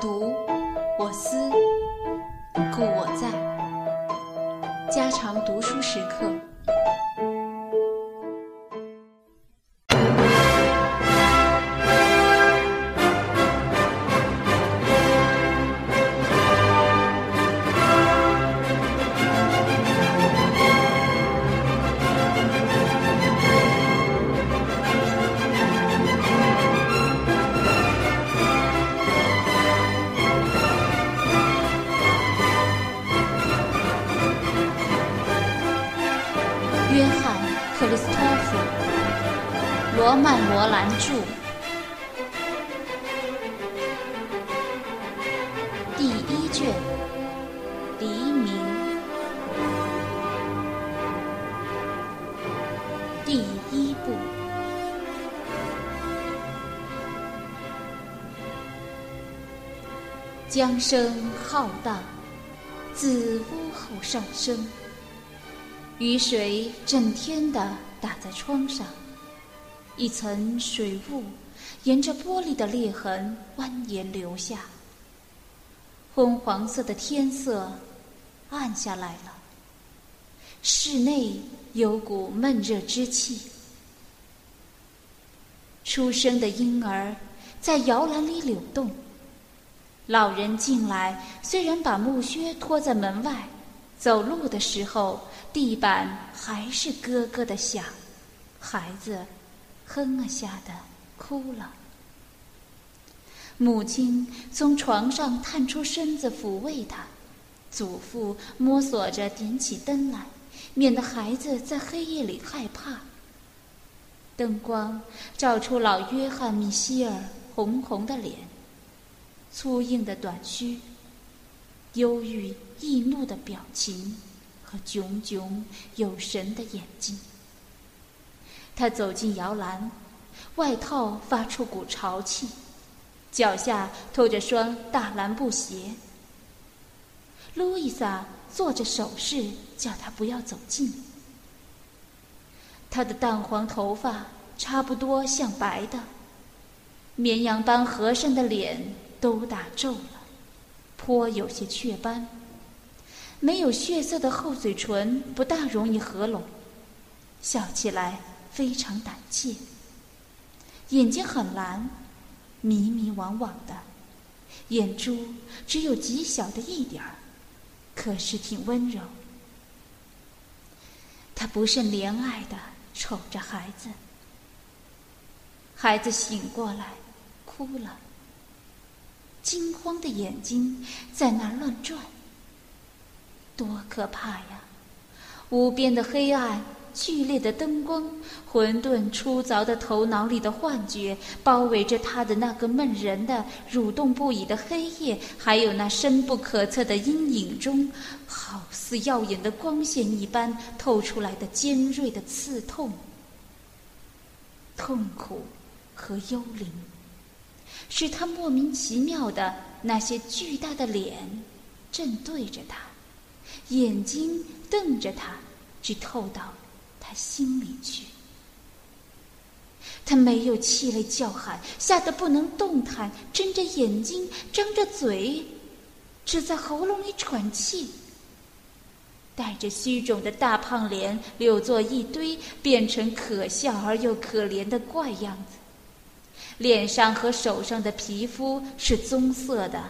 读，我思，故我在。家常读书时刻。一卷，黎明，第一部。江声浩荡，自屋后上升。雨水整天的打在窗上，一层水雾沿着玻璃的裂痕蜿蜒流下。昏黄色的天色暗下来了，室内有股闷热之气。出生的婴儿在摇篮里扭动，老人进来，虽然把木靴拖在门外，走路的时候。地板还是咯咯的响，孩子哼啊下的哭了。母亲从床上探出身子抚慰他，祖父摸索着点起灯来，免得孩子在黑夜里害怕。灯光照出老约翰·米歇尔红红的脸，粗硬的短须，忧郁易怒的表情。和炯炯有神的眼睛。他走进摇篮，外套发出股潮气，脚下拖着双大蓝布鞋。路易莎做着手势，叫他不要走近。他的淡黄头发差不多像白的，绵羊般和善的脸都打皱了，颇有些雀斑。没有血色的厚嘴唇不大容易合拢，笑起来非常胆怯。眼睛很蓝，迷迷惘惘的，眼珠只有极小的一点儿，可是挺温柔。他不甚怜爱的瞅着孩子，孩子醒过来，哭了，惊慌的眼睛在那儿乱转。多可怕呀！无边的黑暗，剧烈的灯光，混沌粗糙的头脑里的幻觉，包围着他的那个闷人的、蠕动不已的黑夜，还有那深不可测的阴影中，好似耀眼的光线一般透出来的尖锐的刺痛、痛苦和幽灵，使他莫名其妙的那些巨大的脸正对着他。眼睛瞪着他，直透到他心里去。他没有气泪叫喊，吓得不能动弹，睁着眼睛，张着嘴，只在喉咙里喘气。带着虚肿的大胖脸扭作一堆，变成可笑而又可怜的怪样子。脸上和手上的皮肤是棕色的，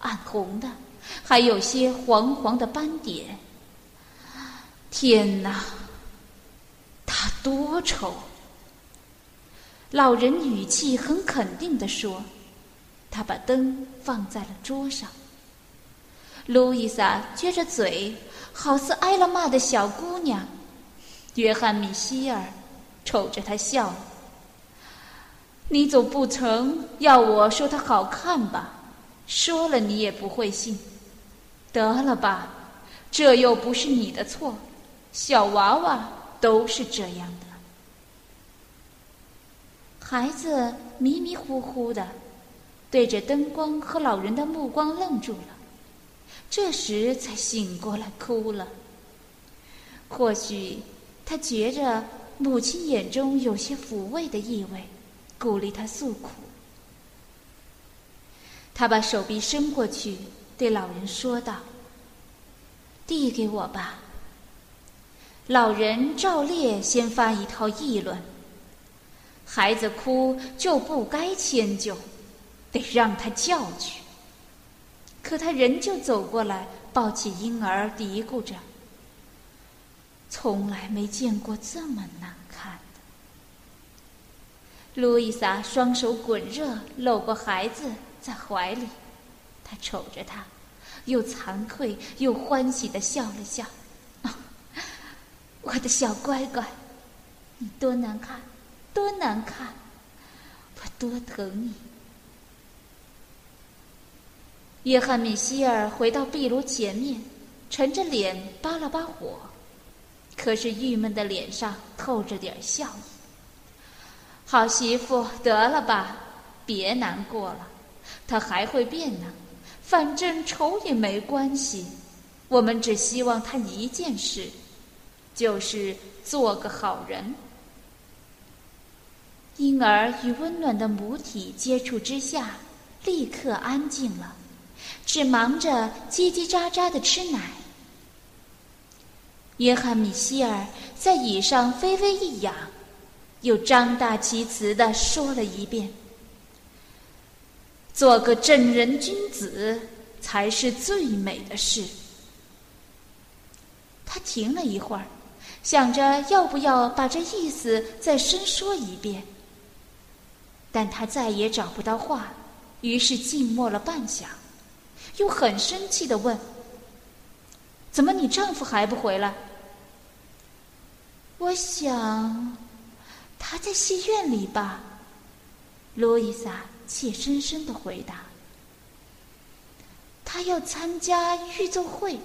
暗红的。还有些黄黄的斑点。天哪，他多丑！老人语气很肯定地说。他把灯放在了桌上。路易莎撅着嘴，好似挨了骂的小姑娘。约翰·米歇尔瞅着他笑。你总不成要我说他好看吧？说了你也不会信。得了吧，这又不是你的错，小娃娃都是这样的。孩子迷迷糊糊的，对着灯光和老人的目光愣住了，这时才醒过来，哭了。或许他觉着母亲眼中有些抚慰的意味，鼓励他诉苦。他把手臂伸过去，对老人说道：“递给我吧。”老人照例先发一套议论：“孩子哭就不该迁就，得让他教去。”可他仍旧走过来，抱起婴儿，嘀咕着：“从来没见过这么难看的。”路易莎双手滚热，搂过孩子在怀里，他瞅着他，又惭愧又欢喜的笑了笑。我的小乖乖，你多难看，多难看，我多疼你。约翰米歇尔回到壁炉前面，沉着脸扒了扒火，可是郁闷的脸上透着点笑意。好媳妇，得了吧，别难过了，他还会变呢，反正丑也没关系。我们只希望他一件事。就是做个好人。婴儿与温暖的母体接触之下，立刻安静了，只忙着叽叽喳喳的吃奶。约翰米歇尔在椅上微微一仰，又张大其词的说了一遍：“做个正人君子才是最美的事。”他停了一会儿。想着要不要把这意思再深说一遍，但他再也找不到话，于是静默了半晌，又很生气的问：“怎么你丈夫还不回来？”我想他在戏院里吧，罗伊莎怯生生的回答：“他要参加预奏会。”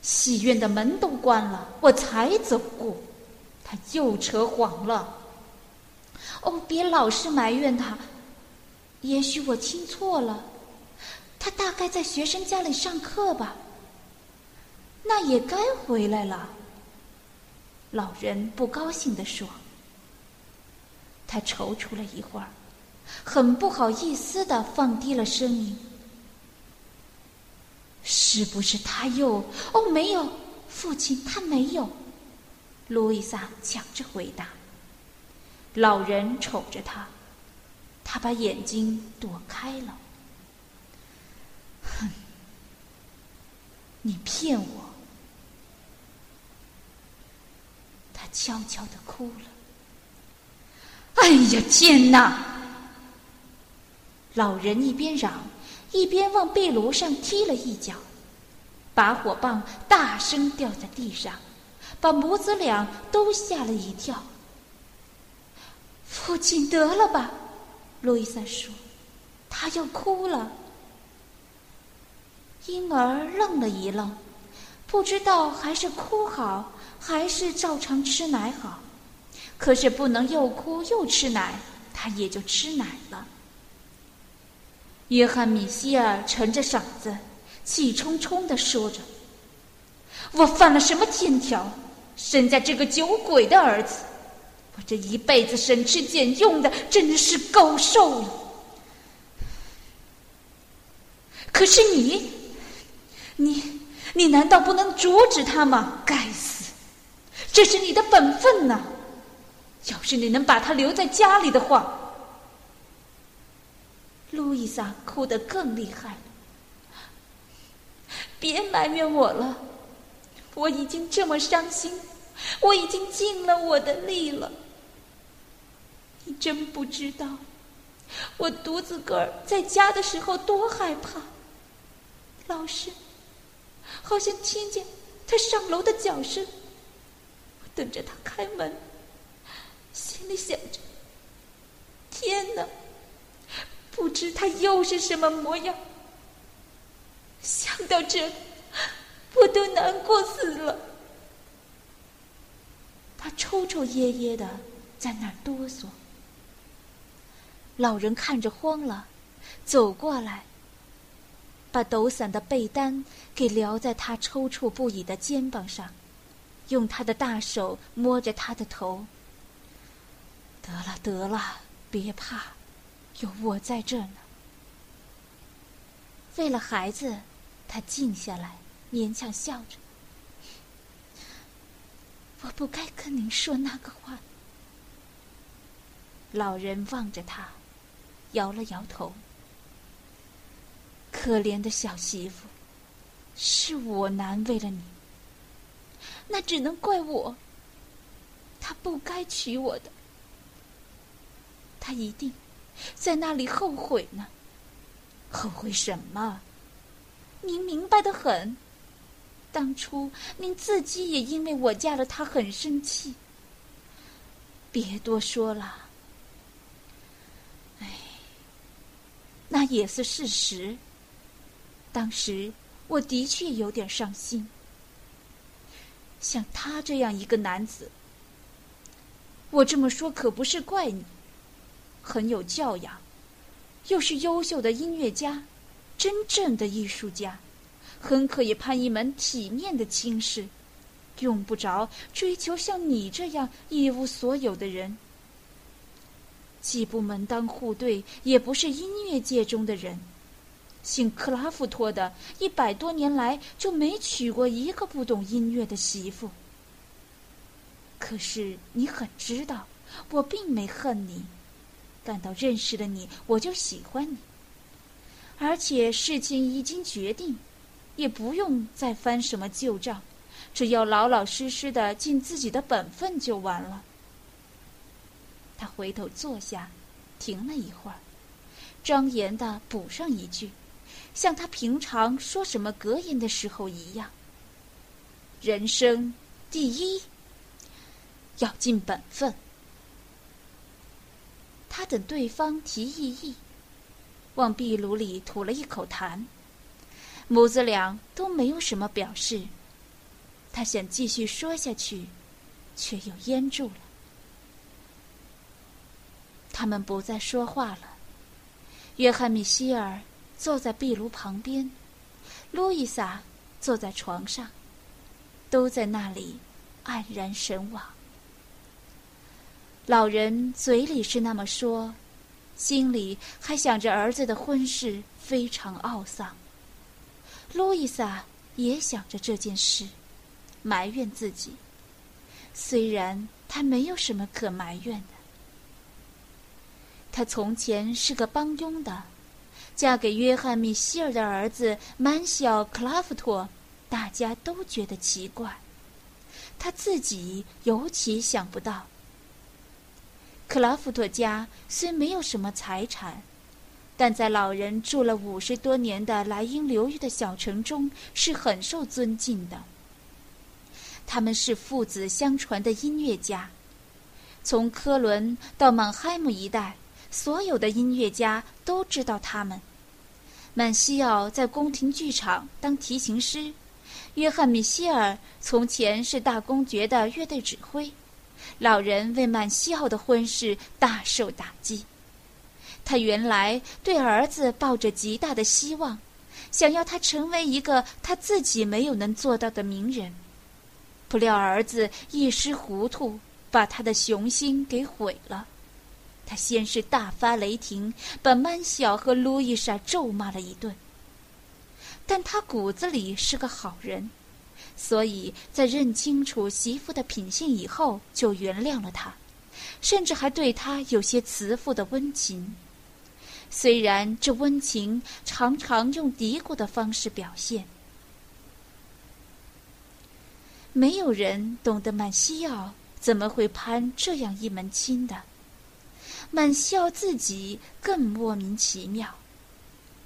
戏院的门都关了，我才走过。他又扯谎了。哦，别老是埋怨他。也许我听错了，他大概在学生家里上课吧。那也该回来了。老人不高兴地说。他踌躇了一会儿，很不好意思的放低了声音。是不是他又？哦，没有，父亲，他没有。路易莎抢着回答。老人瞅着他，他把眼睛躲开了。哼，你骗我！他悄悄的哭了。哎呀，天哪！老人一边嚷。一边往壁炉上踢了一脚，把火棒大声掉在地上，把母子俩都吓了一跳。父亲得了吧？路易莎说：“他要哭了。”婴儿愣了一愣，不知道还是哭好，还是照常吃奶好。可是不能又哭又吃奶，他也就吃奶了。约翰米歇尔沉着嗓子，气冲冲的说着：“我犯了什么天条，生下这个酒鬼的儿子？我这一辈子省吃俭用的，真是够受了。可是你，你，你难道不能阻止他吗？该死，这是你的本分呐！要是你能把他留在家里的话。”路易莎哭得更厉害了。别埋怨我了，我已经这么伤心，我已经尽了我的力了。你真不知道，我独自个儿在家的时候多害怕，老是好像听见他上楼的脚声，我等着他开门，心里想着：天哪！不知他又是什么模样。想到这，我都难过死了。他抽抽噎噎的在那儿哆嗦。老人看着慌了，走过来，把抖散的被单给撩在他抽搐不已的肩膀上，用他的大手摸着他的头。得了，得了，别怕。有我在这呢。为了孩子，他静下来，勉强笑着。我不该跟您说那个话。老人望着他，摇了摇头。可怜的小媳妇，是我难为了你。那只能怪我。他不该娶我的，他一定在那里后悔呢。后悔什么？您明白的很。当初您自己也因为我嫁了他很生气。别多说了。哎，那也是事实。当时我的确有点伤心。像他这样一个男子，我这么说可不是怪你。很有教养，又是优秀的音乐家，真正的艺术家。很可以攀一门体面的亲事，用不着追求像你这样一无所有的人。既不门当户对，也不是音乐界中的人。姓克拉夫托的，一百多年来就没娶过一个不懂音乐的媳妇。可是你很知道，我并没恨你，感到认识了你，我就喜欢你。而且事情已经决定。也不用再翻什么旧账，只要老老实实的尽自己的本分就完了。他回头坐下，停了一会儿，庄严的补上一句，像他平常说什么格言的时候一样：“人生第一，要尽本分。”他等对方提异议，往壁炉里吐了一口痰。母子俩都没有什么表示。他想继续说下去，却又咽住了。他们不再说话了。约翰米歇尔坐在壁炉旁边，路易莎坐在床上，都在那里黯然神往。老人嘴里是那么说，心里还想着儿子的婚事非常懊丧。路易萨也想着这件事，埋怨自己。虽然她没有什么可埋怨的，她从前是个帮佣的，嫁给约翰·米歇尔的儿子曼西奥·克拉夫托，大家都觉得奇怪，他自己尤其想不到。克拉夫托家虽没有什么财产。但在老人住了五十多年的莱茵流域的小城中，是很受尊敬的。他们是父子相传的音乐家，从科伦到曼海姆一带，所有的音乐家都知道他们。曼西奥在宫廷剧场当提琴师，约翰米歇尔从前是大公爵的乐队指挥。老人为曼西奥的婚事大受打击。他原来对儿子抱着极大的希望，想要他成为一个他自己没有能做到的名人。不料儿子一时糊涂，把他的雄心给毁了。他先是大发雷霆，把曼小和路易莎咒骂了一顿。但他骨子里是个好人，所以在认清楚媳妇的品性以后，就原谅了他，甚至还对他有些慈父的温情。虽然这温情常常用嘀咕的方式表现，没有人懂得满西奥怎么会攀这样一门亲的。满西奥自己更莫名其妙。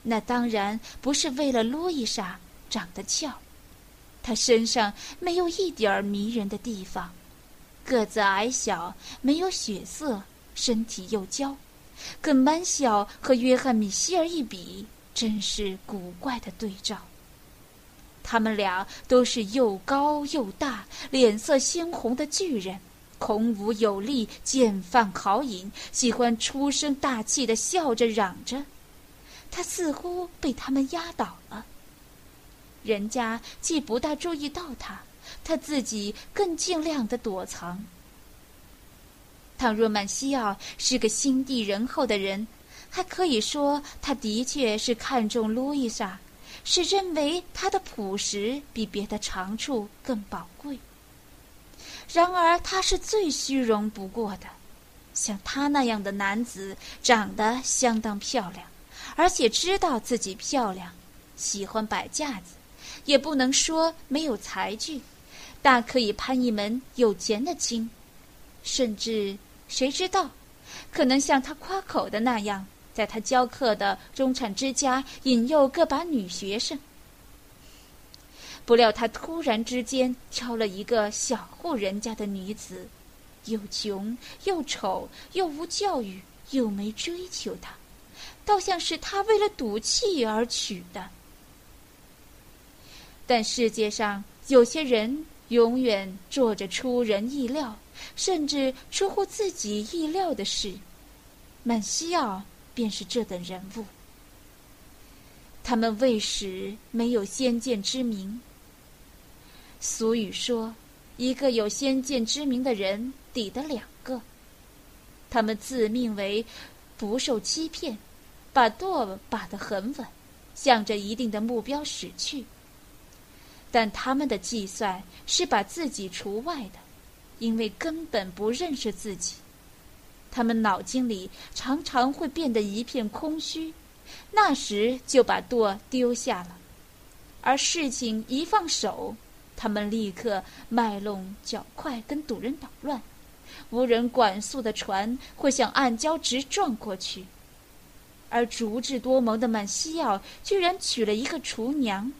那当然不是为了路易莎长得俏，他身上没有一点儿迷人的地方，个子矮小，没有血色，身体又娇。跟曼小和约翰米歇尔一比，真是古怪的对照。他们俩都是又高又大、脸色鲜红的巨人，孔武有力，剑犯豪饮，喜欢出声大气的笑着嚷着。他似乎被他们压倒了。人家既不大注意到他，他自己更尽量的躲藏。倘若曼西奥是个心地仁厚的人，还可以说，他的确是看中路易莎，是认为她的朴实比别的长处更宝贵。然而，他是最虚荣不过的。像他那样的男子，长得相当漂亮，而且知道自己漂亮，喜欢摆架子，也不能说没有才具，大可以攀一门有钱的亲，甚至谁知道，可能像他夸口的那样，在他教课的中产之家引诱个把女学生。不料他突然之间挑了一个小户人家的女子。又穷又丑又无教育又没追求他，倒像是他为了赌气而娶的。但世界上有些人永远做着出人意料，甚至出乎自己意料的事，曼西奥便是这等人物。他们为时没有先见之明。俗语说。一个有先见之明的人抵得两个。他们自命为不受欺骗，把舵把得很稳，向着一定的目标驶去。但他们的计算是把自己除外的，因为根本不认识自己。他们脑筋里常常会变得一片空虚，那时就把舵丢下了，而事情一放手。他们立刻卖弄脚快，跟赌人捣乱，无人管束的船会向暗礁直撞过去。而足智多谋的满西奥居然娶了一个厨娘。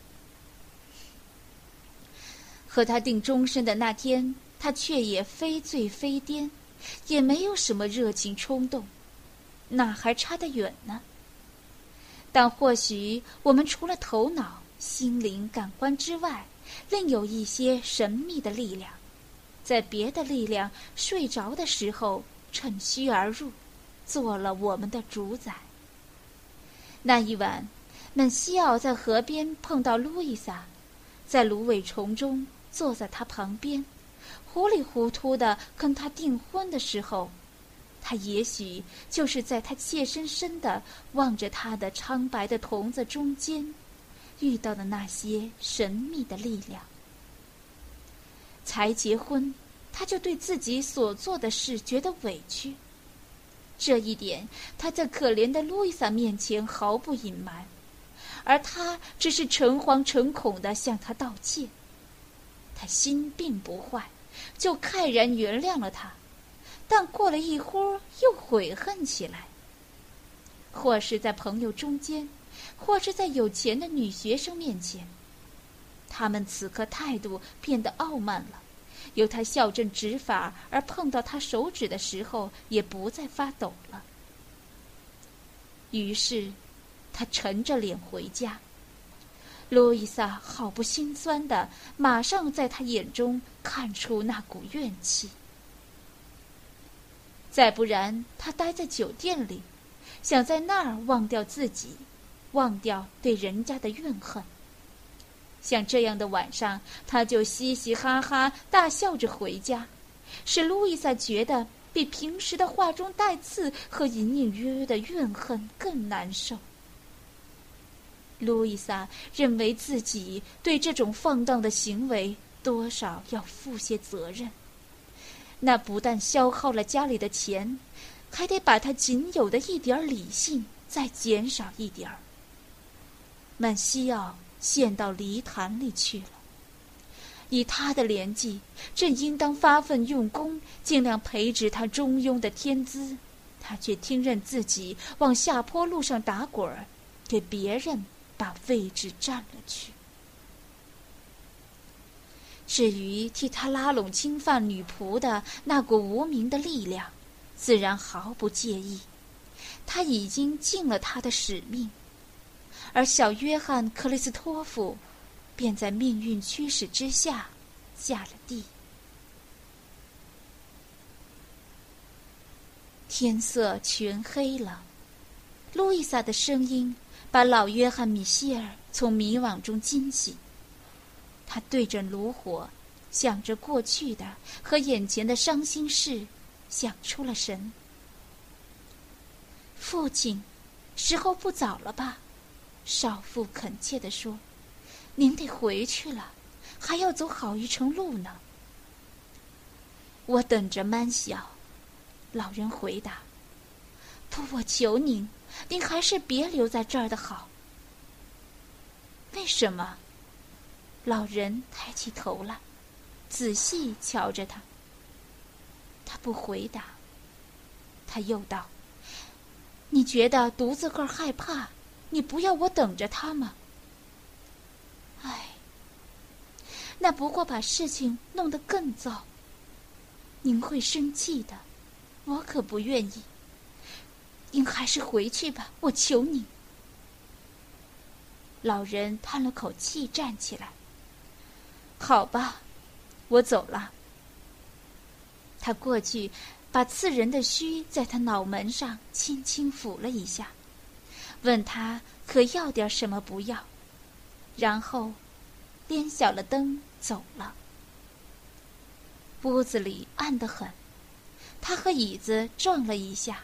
和他定终身的那天，他却也非醉非癫，也没有什么热情冲动，哪还差得远呢。但或许我们除了头脑、心灵、感官之外，另有一些神秘的力量，在别的力量睡着的时候趁虚而入，做了我们的主宰。那一晚，曼西奥在河边碰到路易莎，在芦苇丛中坐在他旁边，糊里糊涂的跟他订婚的时候，他也许就是在他怯生生的望着他的苍白的瞳子中间。遇到的那些神秘的力量，才结婚，他就对自己所做的事觉得委屈。这一点，他在可怜的路易莎面前毫不隐瞒，而他只是诚惶诚恐的向他道歉。他心并不坏，就慨然原谅了他，但过了一会儿又悔恨起来，或是在朋友中间。或是在有钱的女学生面前，他们此刻态度变得傲慢了。由他校正指法而碰到他手指的时候，也不再发抖了。于是，他沉着脸回家。路易莎好不心酸的，马上在他眼中看出那股怨气。再不然，他待在酒店里，想在那儿忘掉自己。忘掉对人家的怨恨。像这样的晚上，他就嘻嘻哈哈大笑着回家，使路易莎觉得比平时的话中带刺和隐隐约约的怨恨更难受。路易莎认为自己对这种放荡的行为多少要负些责任，那不但消耗了家里的钱，还得把他仅有的一点理性再减少一点儿。曼西奥陷到泥潭里去了。以他的年纪，正应当发奋用功，尽量培植他中庸的天资，他却听任自己往下坡路上打滚儿，给别人把位置占了去。至于替他拉拢侵犯女仆的那股无名的力量，自然毫不介意。他已经尽了他的使命。而小约翰·克里斯托夫，便在命运驱使之下，下了地。天色全黑了，路易莎的声音把老约翰·米歇尔从迷惘中惊醒。他对着炉火，想着过去的和眼前的伤心事，想出了神。父亲。时候不早了吧？少妇恳切地说：“您得回去了，还要走好一程路呢。”我等着曼小。老人回答：“不，我求您，您还是别留在这儿的好。”为什么？老人抬起头来，仔细瞧着他。他不回答。他又道：“你觉得独自个儿害怕？你不要我等着他吗？”唉，那不过把事情弄得更糟。您会生气的，我可不愿意。您还是回去吧，我求您。老人叹了口气，站起来。好吧，我走了。他过去。把刺人的须在他脑门上轻轻抚了一下，问他可要点什么不要，然后点小了灯走了。屋子里暗得很，他和椅子撞了一下，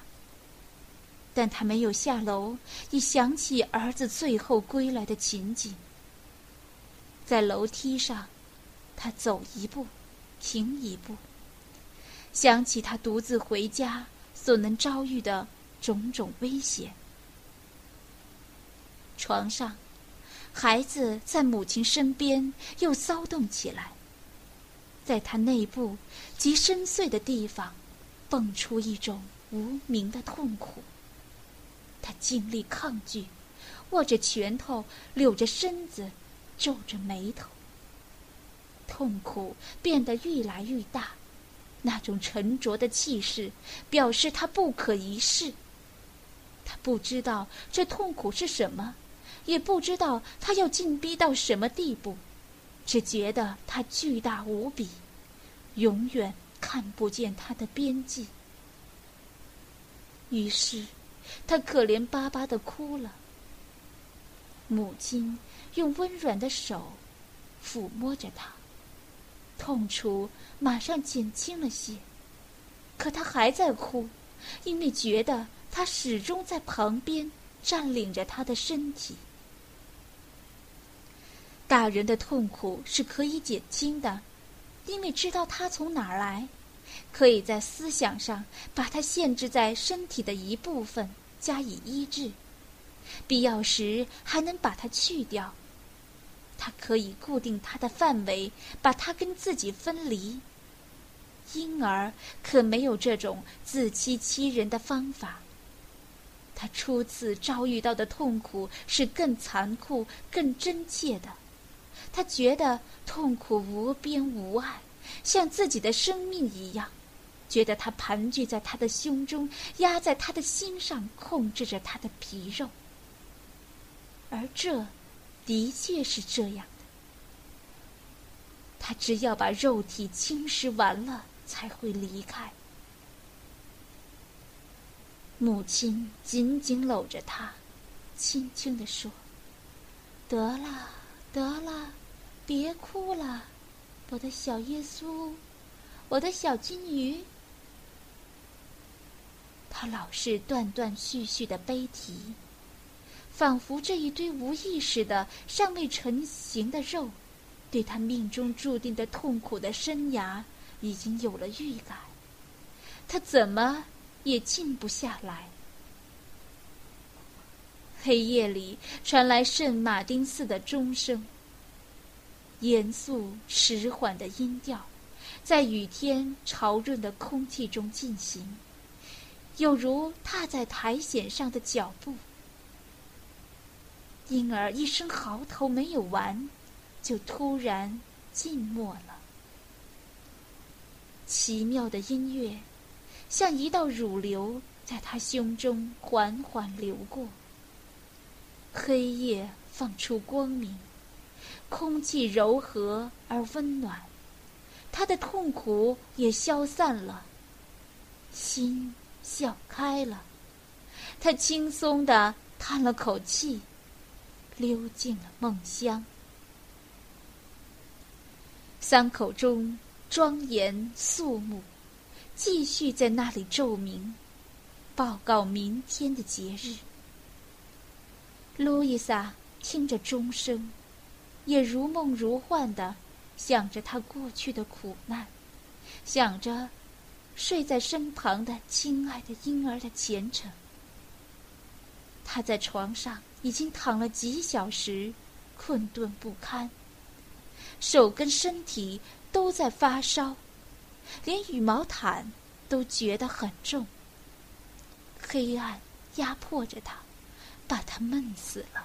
但他没有下楼，一想起儿子最后归来的情景，在楼梯上，他走一步，停一步。想起他独自回家所能遭遇的种种危险，床上，孩子在母亲身边又骚动起来，在他内部极深邃的地方，蹦出一种无名的痛苦。他尽力抗拒，握着拳头，扭着身子，皱着眉头。痛苦变得愈来愈大。那种沉着的气势，表示他不可一世。他不知道这痛苦是什么，也不知道他要进逼到什么地步，只觉得它巨大无比，永远看不见它的边际。于是，他可怜巴巴的哭了。母亲用温软的手抚摸着他。痛楚马上减轻了些，可他还在哭，因为觉得他始终在旁边占领着他的身体。大人的痛苦是可以减轻的，因为知道他从哪儿来，可以在思想上把它限制在身体的一部分加以医治，必要时还能把它去掉。它可以固定它的范围，把它跟自己分离。婴儿可没有这种自欺欺人的方法。他初次遭遇到的痛苦是更残酷、更真切的。他觉得痛苦无边无岸，像自己的生命一样，觉得它盘踞在他的胸中，压在他的心上，控制着他的皮肉。而这。的确是这样的，他只要把肉体侵蚀完了，才会离开。母亲紧紧搂着他，轻轻地说：“得了，得了，别哭了，我的小耶稣，我的小金鱼。”他老是断断续续的悲啼。仿佛这一堆无意识的、尚未成型的肉，对他命中注定的痛苦的生涯已经有了预感，他怎么也静不下来。黑夜里传来圣马丁寺的钟声，严肃迟缓的音调，在雨天潮润的空气中进行，有如踏在苔藓上的脚步。婴儿一声嚎头没有完，就突然静默了。奇妙的音乐，像一道乳流，在他胸中缓缓流过。黑夜放出光明，空气柔和而温暖，他的痛苦也消散了，心笑开了，他轻松的叹了口气。溜进了梦乡。三口钟庄严肃穆，继续在那里奏鸣，报告明天的节日。路易莎听着钟声，也如梦如幻的想着他过去的苦难，想着睡在身旁的亲爱的婴儿的前程。他在床上已经躺了几小时，困顿不堪，手跟身体都在发烧，连羽毛毯都觉得很重。黑暗压迫着他，把他闷死了。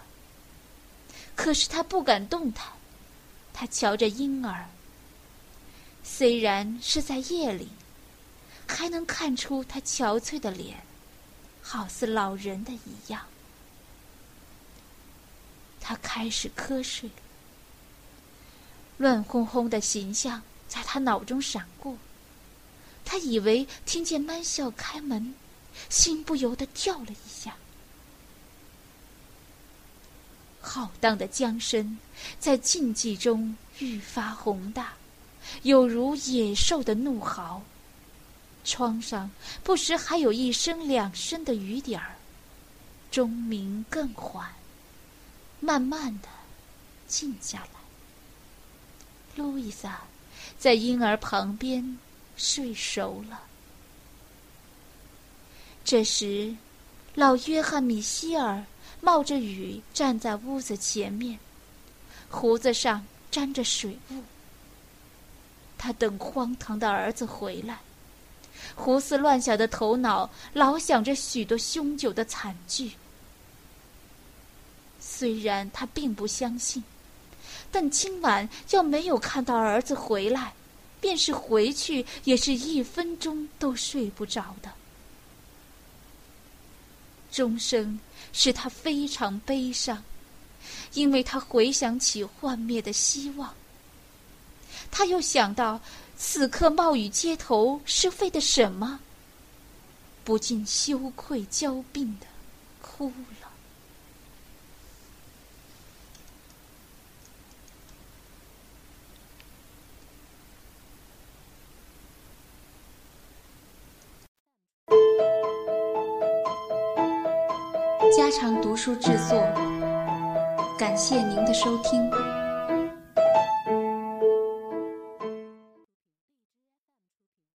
可是他不敢动弹，他瞧着婴儿。虽然是在夜里，还能看出他憔悴的脸，好似老人的一样。他开始瞌睡，乱哄哄的形象在他脑中闪过，他以为听见曼笑开门，心不由得跳了一下。浩荡的江声在静寂中愈发宏大，有如野兽的怒嚎。窗上不时还有一声两声的雨点儿，钟鸣更缓，慢慢的静下来。路易萨在婴儿旁边睡熟了。这时，老约翰米歇尔。冒着雨站在屋子前面，胡子上沾着水雾。他等荒唐的儿子回来，胡思乱想的头脑老想着许多凶酒的惨剧。虽然他并不相信，但今晚要没有看到儿子回来，便是回去也是一分钟都睡不着的。钟声使他非常悲伤，因为他回想起幻灭的希望。他又想到此刻冒雨街头是为的什么，不禁羞愧交鬓的哭了。常读书制作，感谢您的收听。